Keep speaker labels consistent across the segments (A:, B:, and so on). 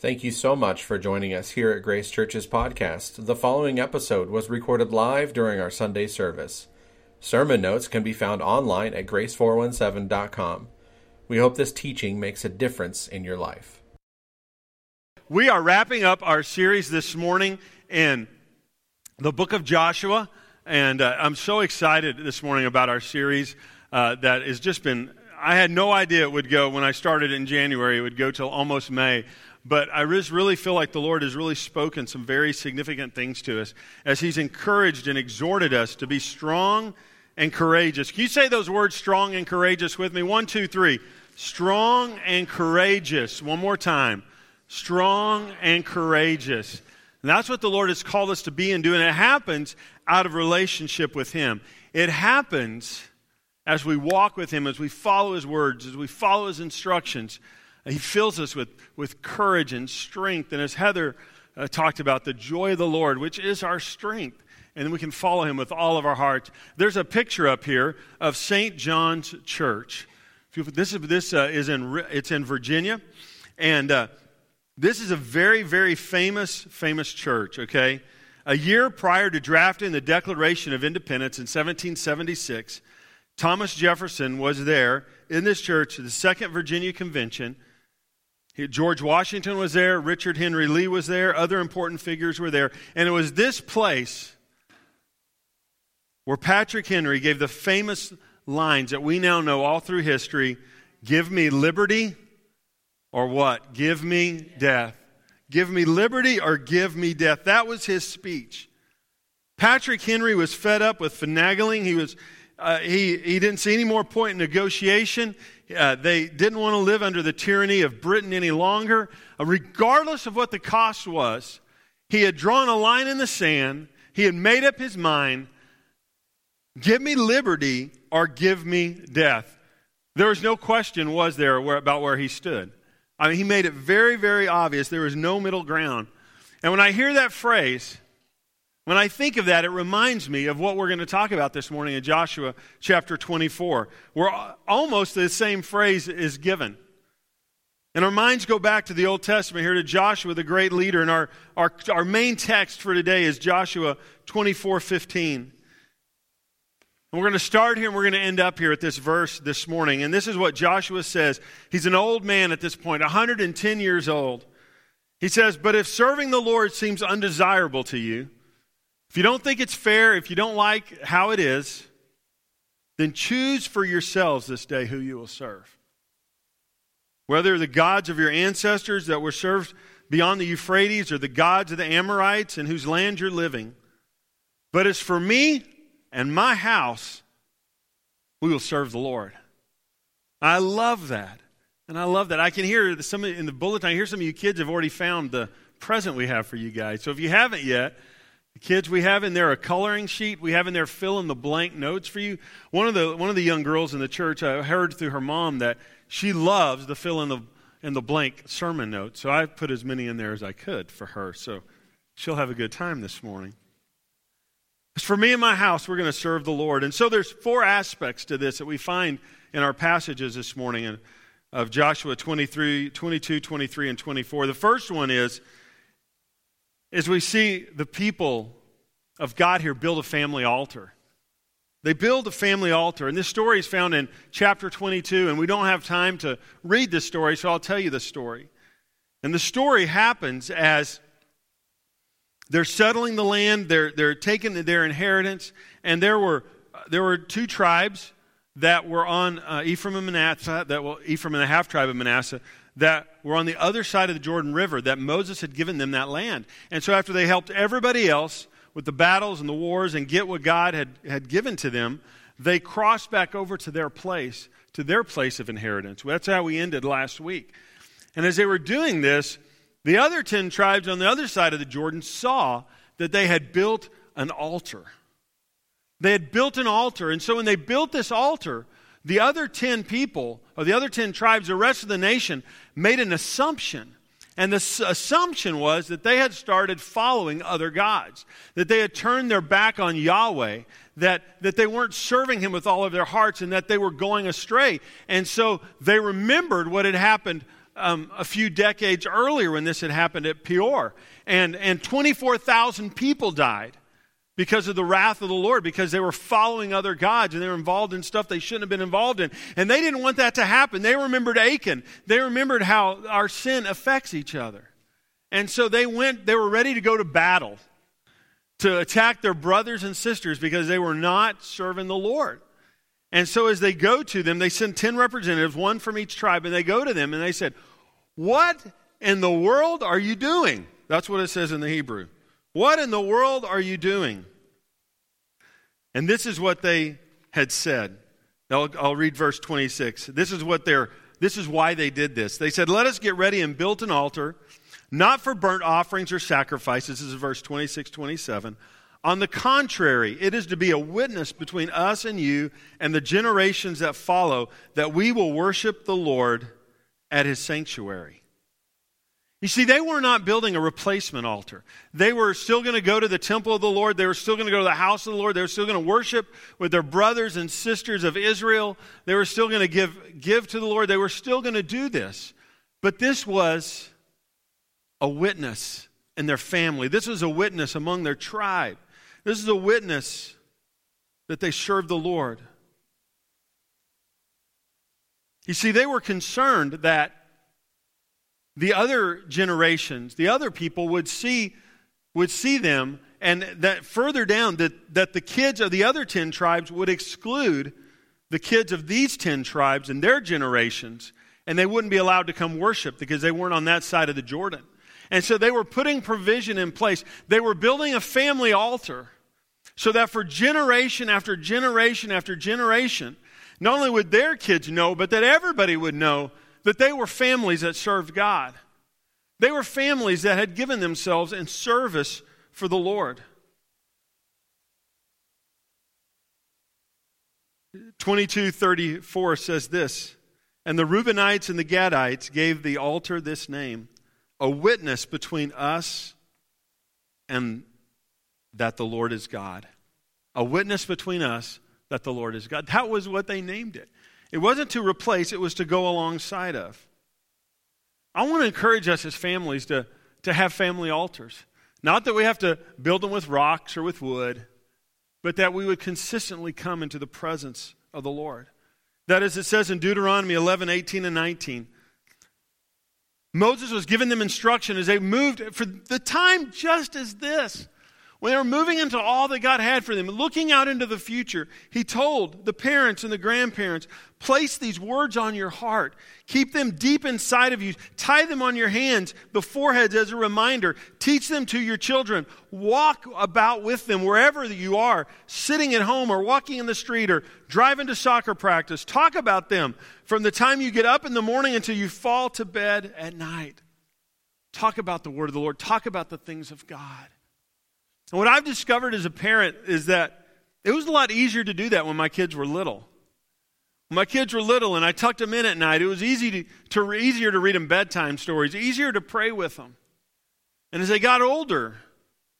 A: Thank you so much for joining us here at Grace Church's podcast. The following episode was recorded live during our Sunday service. Sermon notes can be found online at grace417.com. We hope this teaching makes a difference in your life.
B: We are wrapping up our series this morning in the book of Joshua, and uh, I'm so excited this morning about our series uh, that has just been. I had no idea it would go when I started in January, it would go till almost May. But I just really feel like the Lord has really spoken some very significant things to us as He's encouraged and exhorted us to be strong and courageous. Can you say those words, strong and courageous, with me? One, two, three. Strong and courageous. One more time. Strong and courageous. And that's what the Lord has called us to be and do. And it happens out of relationship with Him. It happens as we walk with Him, as we follow His words, as we follow His instructions. He fills us with, with courage and strength. And as Heather uh, talked about, the joy of the Lord, which is our strength. And we can follow him with all of our hearts. There's a picture up here of St. John's Church. This is, this, uh, is in, it's in Virginia. And uh, this is a very, very famous, famous church, okay? A year prior to drafting the Declaration of Independence in 1776, Thomas Jefferson was there in this church, the Second Virginia Convention George Washington was there, Richard Henry Lee was there, other important figures were there. And it was this place where Patrick Henry gave the famous lines that we now know all through history Give me liberty or what? Give me death. Give me liberty or give me death. That was his speech. Patrick Henry was fed up with finagling. He, was, uh, he, he didn't see any more point in negotiation. Uh, they didn't want to live under the tyranny of Britain any longer. Uh, regardless of what the cost was, he had drawn a line in the sand. He had made up his mind give me liberty or give me death. There was no question, was there, where, about where he stood. I mean, he made it very, very obvious there was no middle ground. And when I hear that phrase, when I think of that, it reminds me of what we're going to talk about this morning in Joshua chapter 24, where almost the same phrase is given. And our minds go back to the Old Testament here to Joshua, the great leader. And our, our, our main text for today is Joshua 24 15. And we're going to start here and we're going to end up here at this verse this morning. And this is what Joshua says. He's an old man at this point, 110 years old. He says, But if serving the Lord seems undesirable to you, if you don't think it's fair, if you don't like how it is, then choose for yourselves this day who you will serve. Whether the gods of your ancestors that were served beyond the Euphrates or the gods of the Amorites in whose land you're living. But as for me and my house, we will serve the Lord. I love that. And I love that. I can hear some in the bulletin, I hear some of you kids have already found the present we have for you guys. So if you haven't yet, the kids, we have in there a coloring sheet. We have in there fill in the blank notes for you. One of the, one of the young girls in the church, I heard through her mom that she loves the fill in the, in the blank sermon notes. So I put as many in there as I could for her. So she'll have a good time this morning. As for me and my house, we're going to serve the Lord. And so there's four aspects to this that we find in our passages this morning of Joshua 23, 22, 23, and 24. The first one is is we see the people of God here build a family altar. They build a family altar. And this story is found in chapter 22, and we don't have time to read this story, so I'll tell you the story. And the story happens as they're settling the land, they're, they're taking their inheritance, and there were, there were two tribes that were on uh, Ephraim and Manasseh, that well, Ephraim and the half tribe of Manasseh, that were on the other side of the Jordan River, that Moses had given them that land. And so after they helped everybody else with the battles and the wars and get what God had, had given to them, they crossed back over to their place, to their place of inheritance. That's how we ended last week. And as they were doing this, the other 10 tribes on the other side of the Jordan saw that they had built an altar. They had built an altar. And so when they built this altar, the other 10 people, or the other 10 tribes, the rest of the nation, made an assumption. And the assumption was that they had started following other gods, that they had turned their back on Yahweh, that, that they weren't serving Him with all of their hearts, and that they were going astray. And so they remembered what had happened um, a few decades earlier when this had happened at Peor. And, and 24,000 people died because of the wrath of the Lord, because they were following other gods and they were involved in stuff they shouldn't have been involved in. And they didn't want that to happen. They remembered Achan. They remembered how our sin affects each other. And so they went, they were ready to go to battle to attack their brothers and sisters because they were not serving the Lord. And so as they go to them, they send 10 representatives, one from each tribe, and they go to them and they said, What in the world are you doing? That's what it says in the Hebrew. What in the world are you doing? And this is what they had said. I'll, I'll read verse 26. This is what they're, this is why they did this. They said, Let us get ready and build an altar, not for burnt offerings or sacrifices. This is verse 26, 27 on the contrary, it is to be a witness between us and you and the generations that follow that we will worship the Lord at his sanctuary. You see, they were not building a replacement altar. They were still going to go to the temple of the Lord. They were still going to go to the house of the Lord. They were still going to worship with their brothers and sisters of Israel. They were still going to give, give to the Lord. They were still going to do this. But this was a witness in their family. This was a witness among their tribe. This is a witness that they served the Lord. You see, they were concerned that the other generations, the other people would see, would see them, and that further down, that, that the kids of the other 10 tribes would exclude the kids of these 10 tribes and their generations, and they wouldn't be allowed to come worship because they weren't on that side of the Jordan. And so they were putting provision in place. They were building a family altar so that for generation after generation after generation, not only would their kids know, but that everybody would know that they were families that served God. They were families that had given themselves in service for the Lord. 2234 says this And the Reubenites and the Gadites gave the altar this name a witness between us and that the Lord is God. A witness between us that the Lord is God. That was what they named it. It wasn't to replace, it was to go alongside of. I want to encourage us as families to, to have family altars. Not that we have to build them with rocks or with wood, but that we would consistently come into the presence of the Lord. That is, as it says in Deuteronomy 11, 18, and 19. Moses was giving them instruction as they moved for the time just as this. When they were moving into all that God had for them, looking out into the future, He told the parents and the grandparents, place these words on your heart. Keep them deep inside of you. Tie them on your hands, the foreheads as a reminder. Teach them to your children. Walk about with them wherever you are, sitting at home or walking in the street or driving to soccer practice. Talk about them from the time you get up in the morning until you fall to bed at night. Talk about the word of the Lord. Talk about the things of God. And what I've discovered as a parent is that it was a lot easier to do that when my kids were little. When my kids were little and I tucked them in at night, it was easy to, to, easier to read them bedtime stories, easier to pray with them. And as they got older,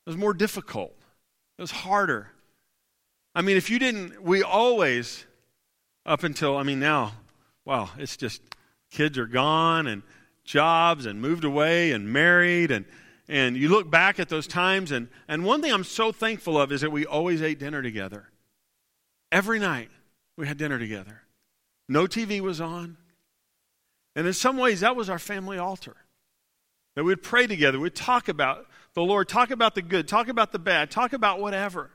B: it was more difficult. It was harder. I mean, if you didn't, we always, up until, I mean, now, wow, it's just kids are gone and jobs and moved away and married and and you look back at those times, and, and one thing I'm so thankful of is that we always ate dinner together. Every night we had dinner together. No TV was on. And in some ways, that was our family altar. That we'd pray together, we'd talk about the Lord, talk about the good, talk about the bad, talk about whatever.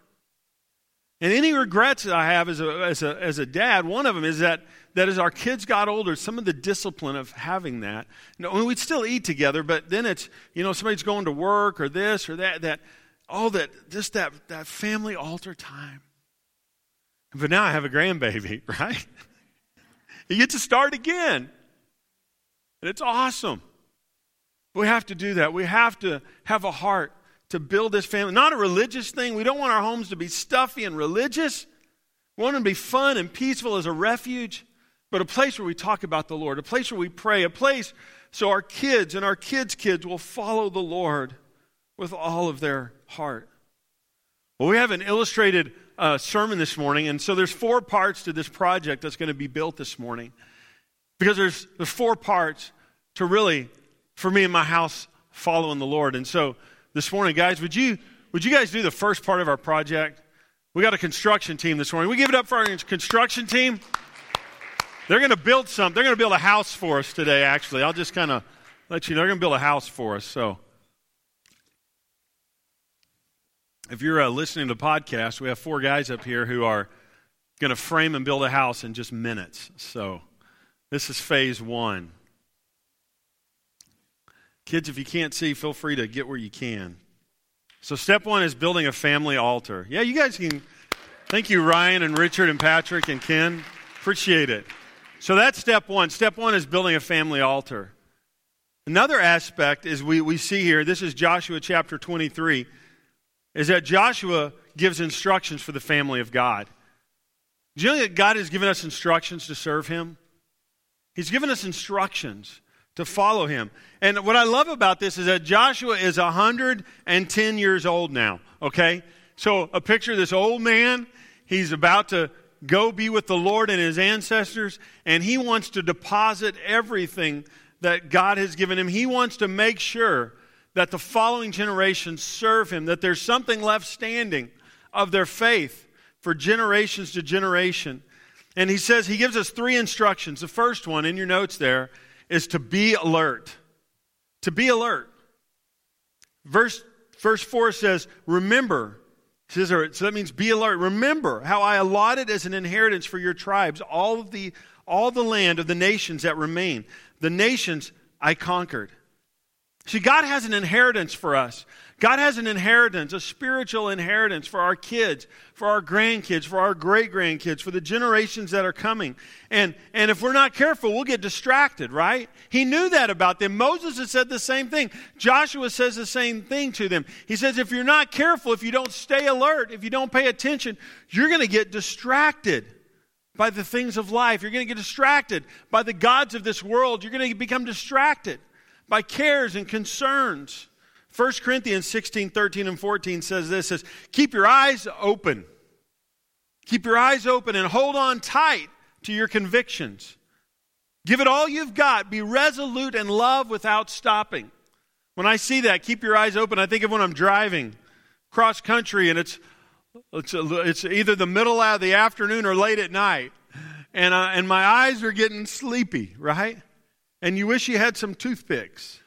B: And any regrets that I have as a, as a, as a dad, one of them is that, that as our kids got older, some of the discipline of having that, you know, we'd still eat together, but then it's, you know, somebody's going to work or this or that, that, all that, just that, that family altar time. But now I have a grandbaby, right? you get to start again. And it's awesome. We have to do that. We have to have a heart to build this family. Not a religious thing. We don't want our homes to be stuffy and religious. We want them to be fun and peaceful as a refuge, but a place where we talk about the Lord, a place where we pray, a place so our kids and our kids' kids will follow the Lord with all of their heart. Well, we have an illustrated uh, sermon this morning, and so there's four parts to this project that's going to be built this morning. Because there's, there's four parts to really, for me and my house, following the Lord. And so this morning, guys, would you, would you guys do the first part of our project? We got a construction team this morning. We give it up for our construction team. They're going to build something. They're going to build a house for us today, actually. I'll just kind of let you know. They're going to build a house for us. So if you're uh, listening to the podcast, we have four guys up here who are going to frame and build a house in just minutes. So this is phase one. Kids, if you can't see, feel free to get where you can. So, step one is building a family altar. Yeah, you guys can. Thank you, Ryan and Richard and Patrick and Ken. Appreciate it. So, that's step one. Step one is building a family altar. Another aspect is we, we see here, this is Joshua chapter 23, is that Joshua gives instructions for the family of God. Do you know that God has given us instructions to serve Him? He's given us instructions to follow Him. And what I love about this is that Joshua is 110 years old now, okay? So a picture of this old man, he's about to go be with the Lord and his ancestors, and he wants to deposit everything that God has given him. He wants to make sure that the following generations serve him, that there's something left standing of their faith for generations to generation. And he says, he gives us three instructions. The first one in your notes there is to be alert. To be alert. Verse, verse 4 says, Remember. Says, so that means be alert. Remember how I allotted as an inheritance for your tribes all of the, all the land of the nations that remain. The nations I conquered. See, God has an inheritance for us. God has an inheritance, a spiritual inheritance for our kids, for our grandkids, for our great grandkids, for the generations that are coming. And, and if we're not careful, we'll get distracted, right? He knew that about them. Moses had said the same thing. Joshua says the same thing to them. He says, if you're not careful, if you don't stay alert, if you don't pay attention, you're going to get distracted by the things of life. You're going to get distracted by the gods of this world. You're going to become distracted by cares and concerns. 1 Corinthians 16, 13, and 14 says this says, Keep your eyes open. Keep your eyes open and hold on tight to your convictions. Give it all you've got. Be resolute and love without stopping. When I see that, keep your eyes open, I think of when I'm driving cross country and it's, it's, it's either the middle of the afternoon or late at night. And, uh, and my eyes are getting sleepy, right? And you wish you had some toothpicks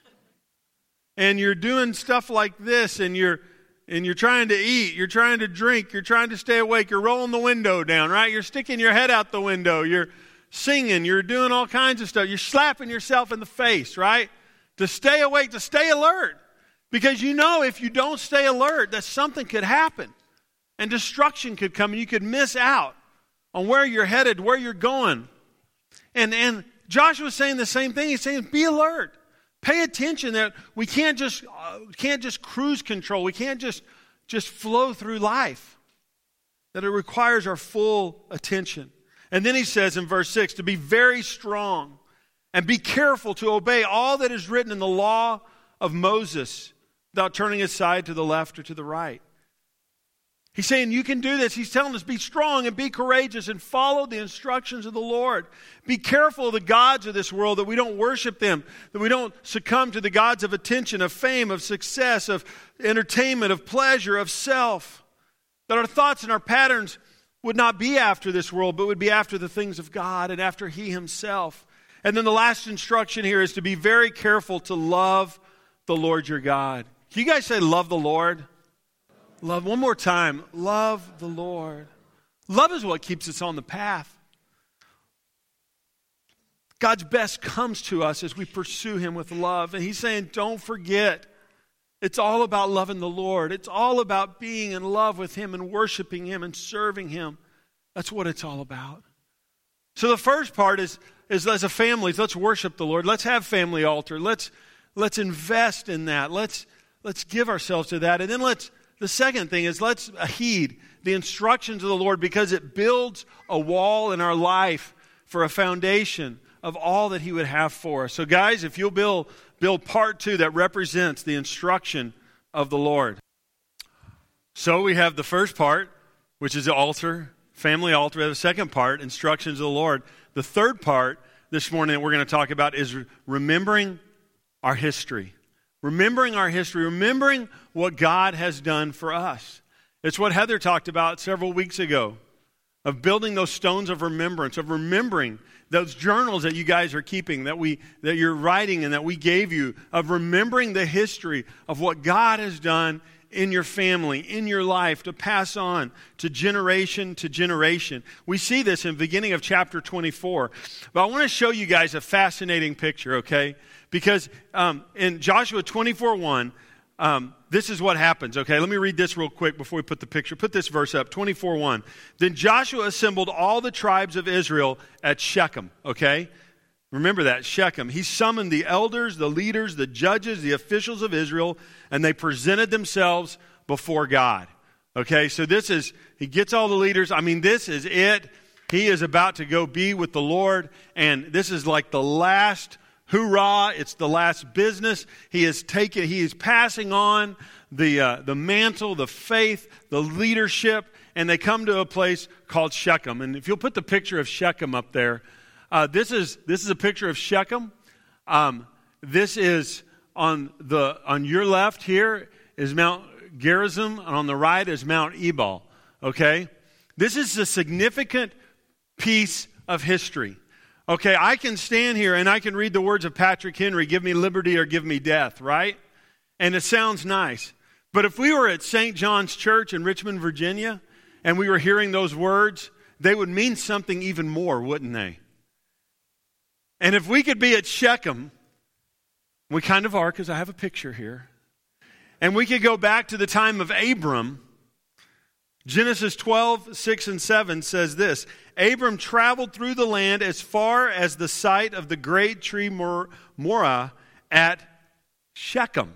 B: and you're doing stuff like this and you're and you're trying to eat, you're trying to drink, you're trying to stay awake, you're rolling the window down, right? You're sticking your head out the window, you're singing, you're doing all kinds of stuff. You're slapping yourself in the face, right? To stay awake, to stay alert. Because you know if you don't stay alert, that something could happen. And destruction could come and you could miss out on where you're headed, where you're going. And and Joshua's saying the same thing. He's saying, be alert. Pay attention that we can't just, uh, can't just cruise control. We can't just, just flow through life. That it requires our full attention. And then he says in verse 6 to be very strong and be careful to obey all that is written in the law of Moses without turning aside to the left or to the right. He's saying you can do this. He's telling us be strong and be courageous and follow the instructions of the Lord. Be careful of the gods of this world that we don't worship them, that we don't succumb to the gods of attention, of fame, of success, of entertainment, of pleasure, of self. That our thoughts and our patterns would not be after this world, but would be after the things of God and after He Himself. And then the last instruction here is to be very careful to love the Lord your God. Can you guys say, Love the Lord? Love, one more time. Love the Lord. Love is what keeps us on the path. God's best comes to us as we pursue Him with love. And He's saying, don't forget. It's all about loving the Lord. It's all about being in love with Him and worshiping Him and serving Him. That's what it's all about. So the first part is, is as a family, let's worship the Lord. Let's have family altar. Let's, let's invest in that. Let's, let's give ourselves to that. And then let's the second thing is let's heed the instructions of the Lord because it builds a wall in our life for a foundation of all that He would have for us. So, guys, if you'll build, build part two that represents the instruction of the Lord. So, we have the first part, which is the altar, family altar. We have the second part, instructions of the Lord. The third part, this morning that we're going to talk about is remembering our history. Remembering our history, remembering what God has done for us. It's what Heather talked about several weeks ago of building those stones of remembrance, of remembering those journals that you guys are keeping, that, we, that you're writing and that we gave you, of remembering the history of what God has done in your family, in your life, to pass on to generation to generation. We see this in the beginning of chapter 24. But I want to show you guys a fascinating picture, okay? Because um, in Joshua 24 1, um, this is what happens, okay? Let me read this real quick before we put the picture. Put this verse up 24 1. Then Joshua assembled all the tribes of Israel at Shechem, okay? Remember that, Shechem. He summoned the elders, the leaders, the judges, the officials of Israel, and they presented themselves before God. Okay, so this is, he gets all the leaders. I mean, this is it. He is about to go be with the Lord, and this is like the last hoorah. It's the last business. He is taking, he is passing on the, uh, the mantle, the faith, the leadership, and they come to a place called Shechem. And if you'll put the picture of Shechem up there, uh, this, is, this is a picture of Shechem. Um, this is on, the, on your left here is Mount Gerizim, and on the right is Mount Ebal. Okay? This is a significant piece of history. Okay, I can stand here and I can read the words of Patrick Henry give me liberty or give me death, right? And it sounds nice. But if we were at St. John's Church in Richmond, Virginia, and we were hearing those words, they would mean something even more, wouldn't they? And if we could be at Shechem, we kind of are because I have a picture here, and we could go back to the time of Abram Genesis 12, 6 and 7 says this Abram traveled through the land as far as the site of the great tree Moreh at Shechem.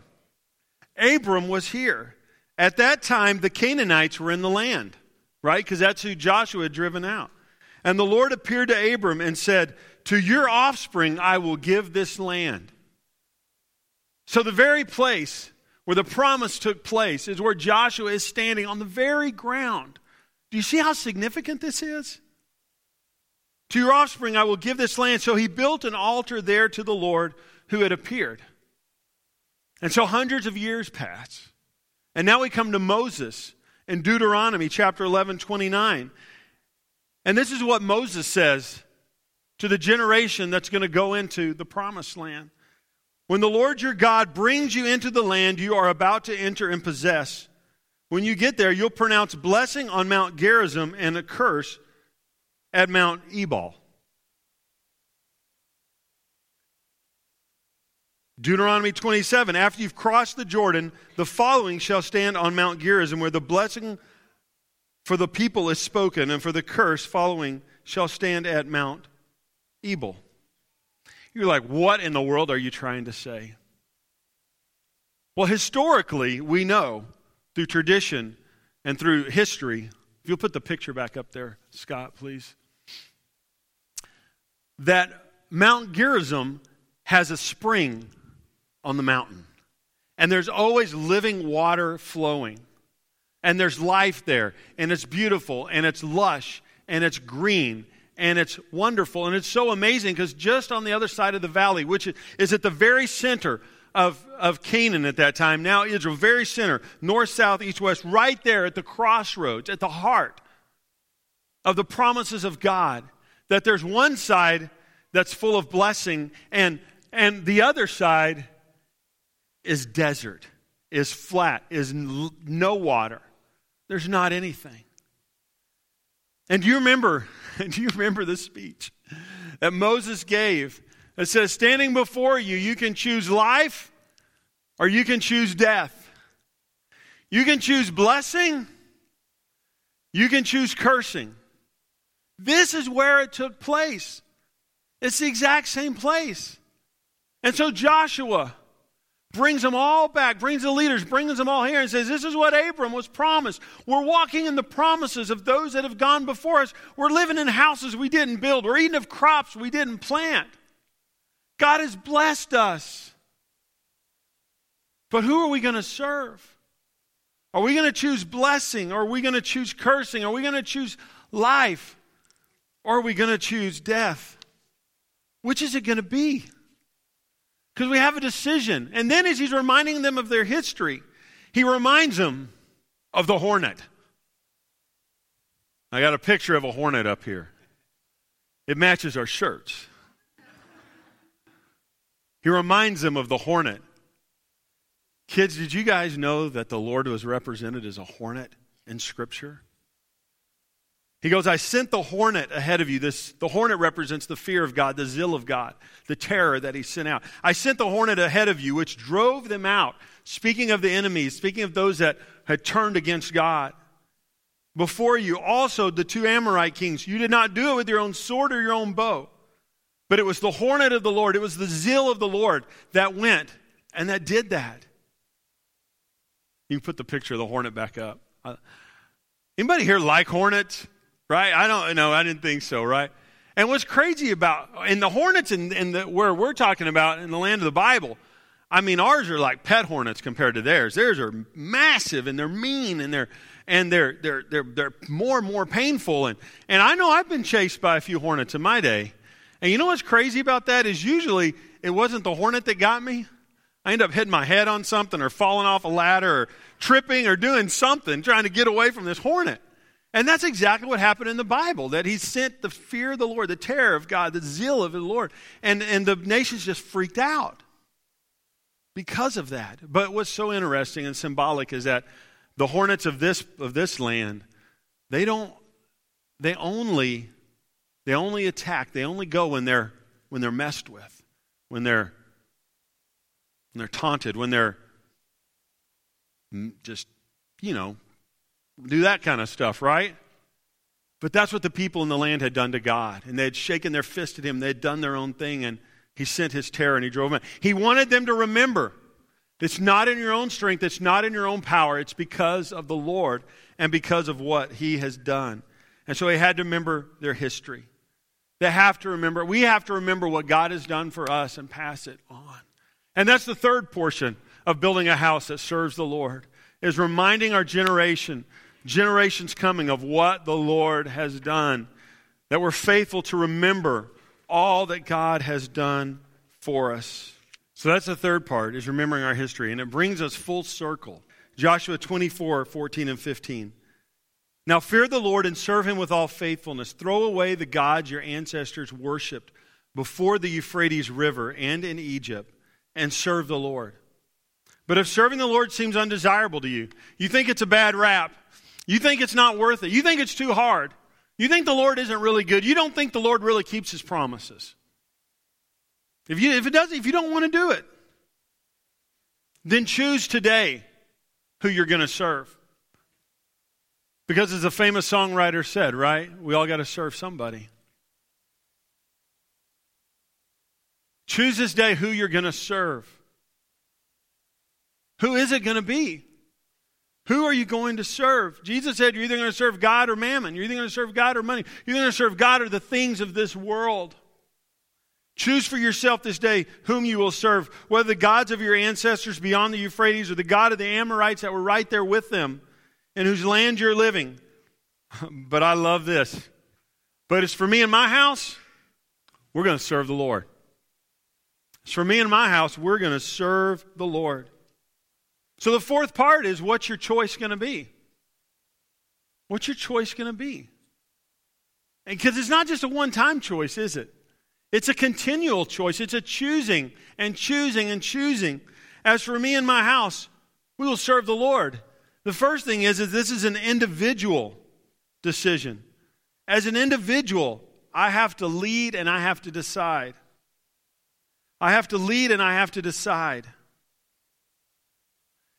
B: Abram was here. At that time, the Canaanites were in the land, right? Because that's who Joshua had driven out. And the Lord appeared to Abram and said, To your offspring I will give this land. So the very place where the promise took place, is where Joshua is standing on the very ground. Do you see how significant this is? To your offspring I will give this land. So he built an altar there to the Lord who had appeared. And so hundreds of years pass. And now we come to Moses in Deuteronomy chapter 11, 29. And this is what Moses says to the generation that's going to go into the promised land. When the Lord your God brings you into the land you are about to enter and possess, when you get there, you'll pronounce blessing on Mount Gerizim and a curse at Mount Ebal. Deuteronomy 27 After you've crossed the Jordan, the following shall stand on Mount Gerizim, where the blessing for the people is spoken, and for the curse following shall stand at Mount Ebal. You're like, what in the world are you trying to say? Well, historically, we know through tradition and through history, if you'll put the picture back up there, Scott, please, that Mount Gerizim has a spring on the mountain. And there's always living water flowing. And there's life there. And it's beautiful. And it's lush. And it's green and it's wonderful. And it's so amazing because just on the other side of the valley, which is at the very center of, of Canaan at that time, now Israel, very center, north, south, east, west, right there at the crossroads, at the heart of the promises of God, that there's one side that's full of blessing, and, and the other side is desert, is flat, is no water. There's not anything. And do you remember, And do you remember the speech that Moses gave? It says, Standing before you, you can choose life or you can choose death. You can choose blessing, you can choose cursing. This is where it took place. It's the exact same place. And so Joshua brings them all back, brings the leaders, brings them all here, and says, This is what Abram was promised. We're walking in the promises of those that have gone before us. We're living in houses we didn't build, we're eating of crops we didn't plant. God has blessed us. But who are we going to serve? Are we going to choose blessing? Or are we going to choose cursing? Are we going to choose life? Or are we going to choose death? Which is it going to be? Because we have a decision. And then as he's reminding them of their history, he reminds them of the hornet. I got a picture of a hornet up here. It matches our shirts. He reminds them of the hornet. Kids, did you guys know that the Lord was represented as a hornet in Scripture? He goes, I sent the hornet ahead of you. This, the hornet represents the fear of God, the zeal of God, the terror that he sent out. I sent the hornet ahead of you, which drove them out. Speaking of the enemies, speaking of those that had turned against God. Before you, also the two Amorite kings. You did not do it with your own sword or your own bow, but it was the hornet of the Lord. It was the zeal of the Lord that went and that did that. You can put the picture of the hornet back up. Uh, anybody here like hornets? Right? I don't know. I didn't think so, right? And what's crazy about, and the hornets in, in the, where we're talking about in the land of the Bible, I mean, ours are like pet hornets compared to theirs. Theirs are massive and they're mean and they're, and they're, they're, they're, they're more and more painful. And, and I know I've been chased by a few hornets in my day. And you know what's crazy about that is usually it wasn't the hornet that got me. I end up hitting my head on something or falling off a ladder or tripping or doing something trying to get away from this hornet. And that's exactly what happened in the Bible that he sent the fear of the Lord, the terror of God, the zeal of the Lord. And, and the nations just freaked out because of that. But what's so interesting and symbolic is that the hornets of this, of this land, they don't, they only, they only attack, they only go when they're, when they're messed with, when they're, when they're taunted, when they're just, you know, do that kind of stuff, right? But that's what the people in the land had done to God. And they had shaken their fist at him. They had done their own thing, and he sent his terror and he drove them. He wanted them to remember it's not in your own strength, it's not in your own power. It's because of the Lord and because of what he has done. And so he had to remember their history. They have to remember. We have to remember what God has done for us and pass it on. And that's the third portion of building a house that serves the Lord is reminding our generation generations coming of what the Lord has done. That we're faithful to remember all that God has done for us. So that's the third part, is remembering our history. And it brings us full circle. Joshua 24, 14, and 15. Now fear the Lord and serve him with all faithfulness. Throw away the gods your ancestors worshipped before the Euphrates River and in Egypt, and serve the Lord. But if serving the Lord seems undesirable to you, you think it's a bad rap, you think it's not worth it. You think it's too hard. You think the Lord isn't really good. You don't think the Lord really keeps his promises. If you, if it does, if you don't want to do it, then choose today who you're going to serve. Because as a famous songwriter said, right? We all got to serve somebody. Choose this day who you're going to serve. Who is it going to be? Who are you going to serve? Jesus said you're either going to serve God or mammon. You're either going to serve God or money. You're going to serve God or the things of this world. Choose for yourself this day whom you will serve, whether the gods of your ancestors beyond the Euphrates or the God of the Amorites that were right there with them in whose land you're living. But I love this. But it's for me and my house, we're going to serve the Lord. It's for me and my house, we're going to serve the Lord. So the fourth part is what's your choice going to be? What's your choice going to be? Because it's not just a one time choice, is it? It's a continual choice. It's a choosing and choosing and choosing. As for me and my house, we will serve the Lord. The first thing is, that this is an individual decision. As an individual, I have to lead and I have to decide. I have to lead and I have to decide.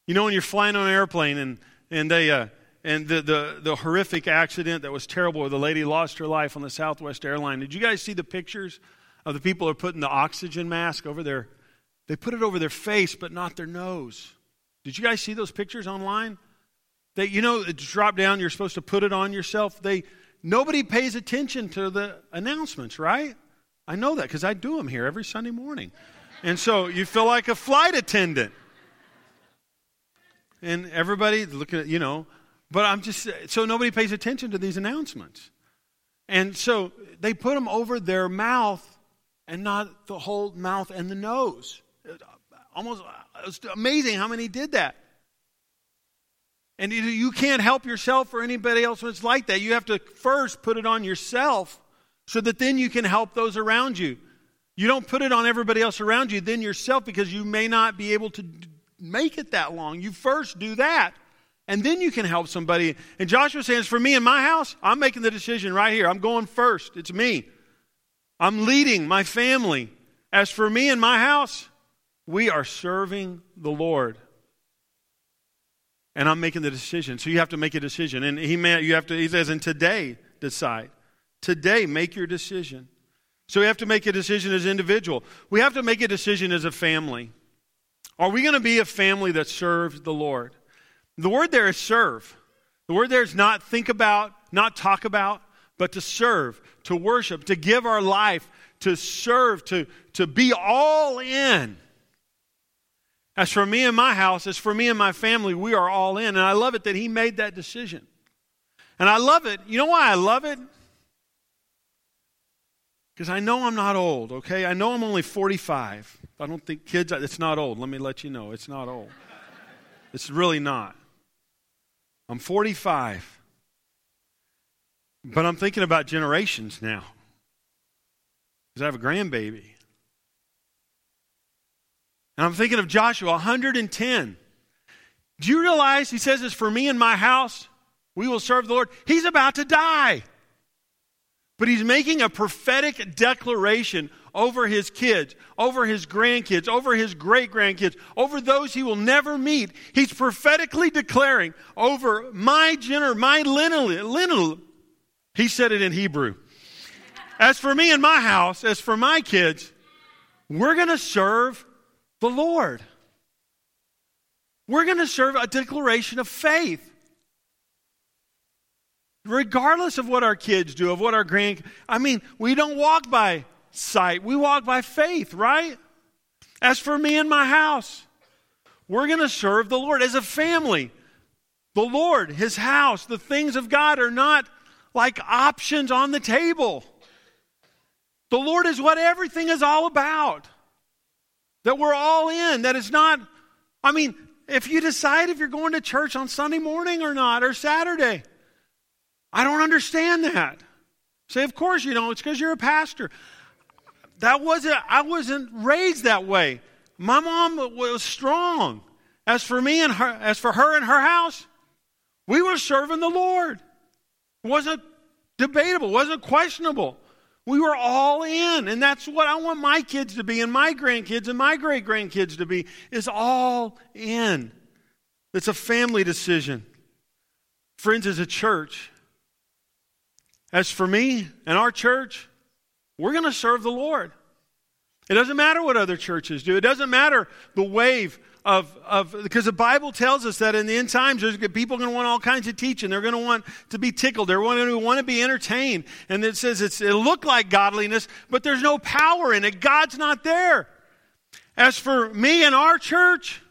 B: You know, when you're flying on an airplane and, and they, uh, and the, the, the horrific accident that was terrible where the lady lost her life on the Southwest airline. Did you guys see the pictures of the people who are putting the oxygen mask over their, they put it over their face, but not their nose. Did you guys see those pictures online? They, you know, it's drop down, you're supposed to put it on yourself. They, nobody pays attention to the announcements, right? I know that because I do them here every Sunday morning. And so you feel like a flight attendant and everybody looking at, you know, but I'm just, so nobody pays attention to these announcements. And so they put them over their mouth and not the whole mouth and the nose. Almost it's amazing how many did that. And you can't help yourself or anybody else when it's like that. You have to first put it on yourself so that then you can help those around you. You don't put it on everybody else around you, then yourself, because you may not be able to make it that long. You first do that, and then you can help somebody. And Joshua says, For me in my house, I'm making the decision right here. I'm going first. It's me. I'm leading my family. As for me and my house, we are serving the Lord. And I'm making the decision. So you have to make a decision. And he may, you have to, he says, and today decide. Today, make your decision. So we have to make a decision as individual. We have to make a decision as a family. Are we going to be a family that serves the Lord? The word there is serve. The word there is not think about, not talk about, but to serve, to worship, to give our life, to serve, to, to be all in. As for me and my house, as for me and my family, we are all in. And I love it that he made that decision. And I love it. You know why I love it? Because I know I'm not old, okay? I know I'm only 45. I don't think kids, it's not old. Let me let you know, it's not old. It's really not. I'm 45. But I'm thinking about generations now. Because I have a grandbaby. And I'm thinking of Joshua, 110. Do you realize he says this for me and my house? We will serve the Lord. He's about to die. But he's making a prophetic declaration over his kids, over his grandkids, over his great grandkids, over those he will never meet. He's prophetically declaring over my gener, my lineage. He said it in Hebrew. As for me and my house, as for my kids, we're going to serve the Lord. We're going to serve a declaration of faith. Regardless of what our kids do, of what our grand I mean, we don't walk by sight. We walk by faith, right? As for me and my house, we're going to serve the Lord as a family. The Lord, his house, the things of God are not like options on the table. The Lord is what everything is all about. That we're all in. That it's not, I mean, if you decide if you're going to church on Sunday morning or not, or Saturday, I don't understand that. Say, of course you don't. It's because you're a pastor. That wasn't, I wasn't raised that way. My mom was strong. As for me and her, as for her and her house, we were serving the Lord. It wasn't debatable, it wasn't questionable. We were all in, and that's what I want my kids to be, and my grandkids and my great grandkids to be, is all in. It's a family decision. Friends, as a church, as for me and our church, we're going to serve the Lord. It doesn't matter what other churches do. It doesn't matter the wave of, of because the Bible tells us that in the end times, there's people are going to want all kinds of teaching. They're going to want to be tickled. They're going to want to be entertained. And it says it's, it look like godliness, but there's no power in it. God's not there. As for me and our church,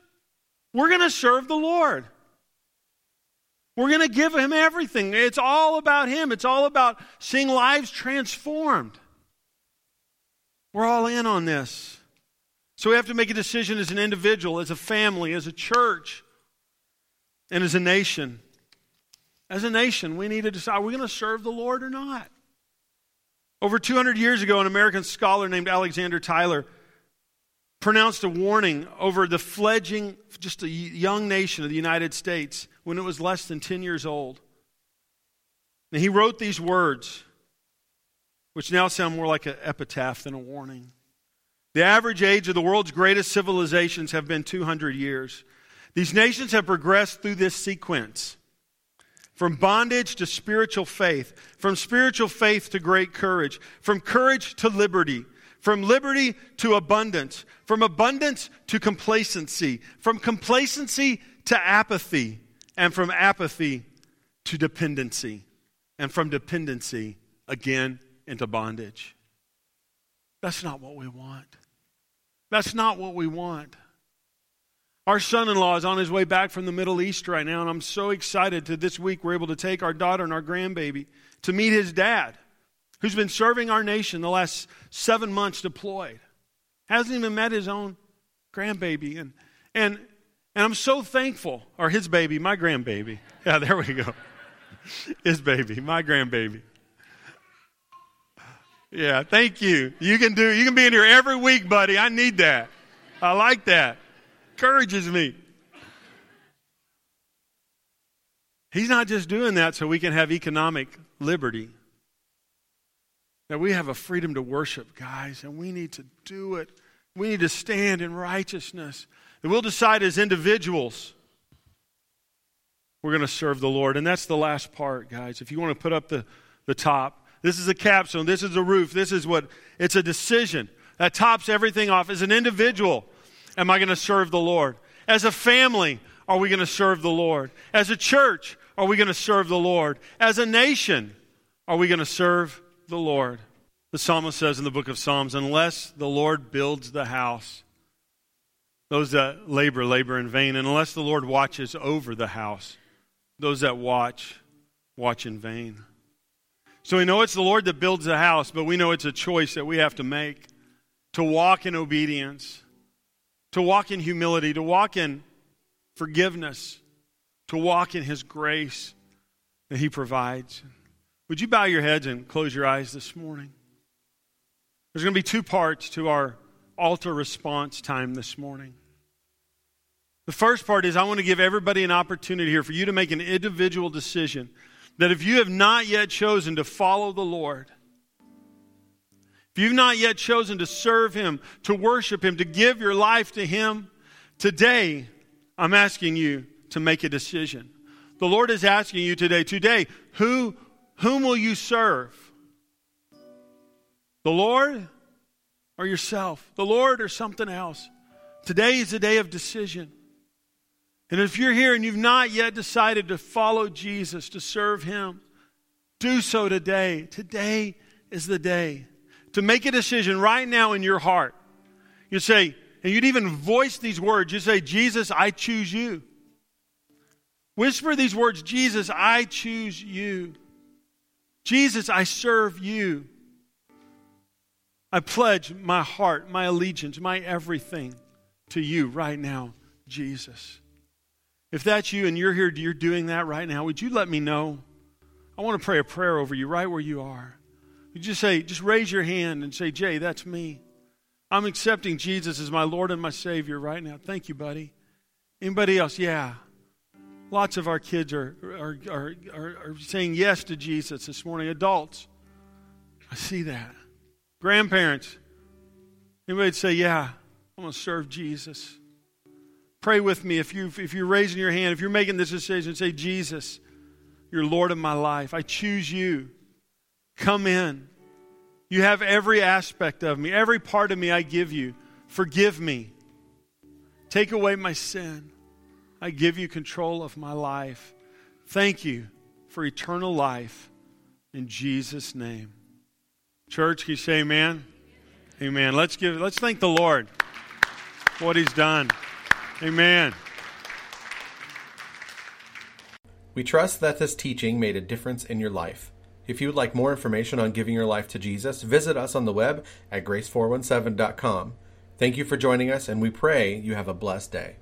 B: we're going to serve the Lord. We're going to give him everything. It's all about him. It's all about seeing lives transformed. We're all in on this. So we have to make a decision as an individual, as a family, as a church, and as a nation. As a nation, we need to decide are we going to serve the Lord or not? Over 200 years ago, an American scholar named Alexander Tyler pronounced a warning over the fledging, just a young nation of the United States when it was less than 10 years old. And he wrote these words, which now sound more like an epitaph than a warning. The average age of the world's greatest civilizations have been 200 years. These nations have progressed through this sequence from bondage to spiritual faith, from spiritual faith to great courage, from courage to liberty, from liberty to abundance, from abundance to complacency, from complacency to apathy, and from apathy to dependency, and from dependency again into bondage. That's not what we want. That's not what we want. Our son in law is on his way back from the Middle East right now, and I'm so excited to this week we're able to take our daughter and our grandbaby to meet his dad, who's been serving our nation the last seven months deployed. Hasn't even met his own grandbaby. And, and, and I'm so thankful, or his baby, my grandbaby. Yeah, there we go. his baby, my grandbaby. Yeah, thank you. You can do you can be in here every week, buddy. I need that. I like that. Encourages me. He's not just doing that so we can have economic liberty. That we have a freedom to worship, guys, and we need to do it. We need to stand in righteousness. And we'll decide as individuals we're going to serve the Lord. And that's the last part, guys. If you want to put up the, the top, this is a capstone, this is a roof, this is what it's a decision that tops everything off. As an individual, am I going to serve the Lord? As a family, are we going to serve the Lord? As a church, are we going to serve the Lord? As a nation, are we going to serve the Lord? The psalmist says in the book of Psalms, unless the Lord builds the house, those that labor, labor in vain. And unless the Lord watches over the house, those that watch, watch in vain. So we know it's the Lord that builds the house, but we know it's a choice that we have to make to walk in obedience, to walk in humility, to walk in forgiveness, to walk in His grace that He provides. Would you bow your heads and close your eyes this morning? There's going to be two parts to our altar response time this morning. The first part is I want to give everybody an opportunity here for you to make an individual decision that if you have not yet chosen to follow the Lord, if you've not yet chosen to serve Him, to worship Him, to give your life to Him, today I'm asking you to make a decision. The Lord is asking you today, today, who, whom will you serve? The Lord or yourself? The Lord or something else? Today is a day of decision. And if you're here and you've not yet decided to follow Jesus, to serve Him, do so today. Today is the day to make a decision right now in your heart. You say, and you'd even voice these words. You say, Jesus, I choose you. Whisper these words Jesus, I choose you. Jesus, I serve you. I pledge my heart, my allegiance, my everything to you right now, Jesus. If that's you and you're here, you're doing that right now, would you let me know? I want to pray a prayer over you right where you are. You just say, just raise your hand and say, Jay, that's me. I'm accepting Jesus as my Lord and my Savior right now. Thank you, buddy. Anybody else? Yeah. Lots of our kids are, are, are, are, saying yes to Jesus this morning. Adults, I see that. Grandparents, anybody say, Yeah, I'm going to serve Jesus. Pray with me if, you, if you're raising your hand, if you're making this decision, say, Jesus, you're Lord of my life. I choose you. Come in. You have every aspect of me, every part of me I give you. Forgive me. Take away my sin. I give you control of my life. Thank you for eternal life in Jesus' name. Church, can you say amen? Amen. Let's give let's thank the Lord for what he's done. Amen.
A: We trust that this teaching made a difference in your life. If you would like more information on giving your life to Jesus, visit us on the web at grace417.com. Thank you for joining us, and we pray you have a blessed day.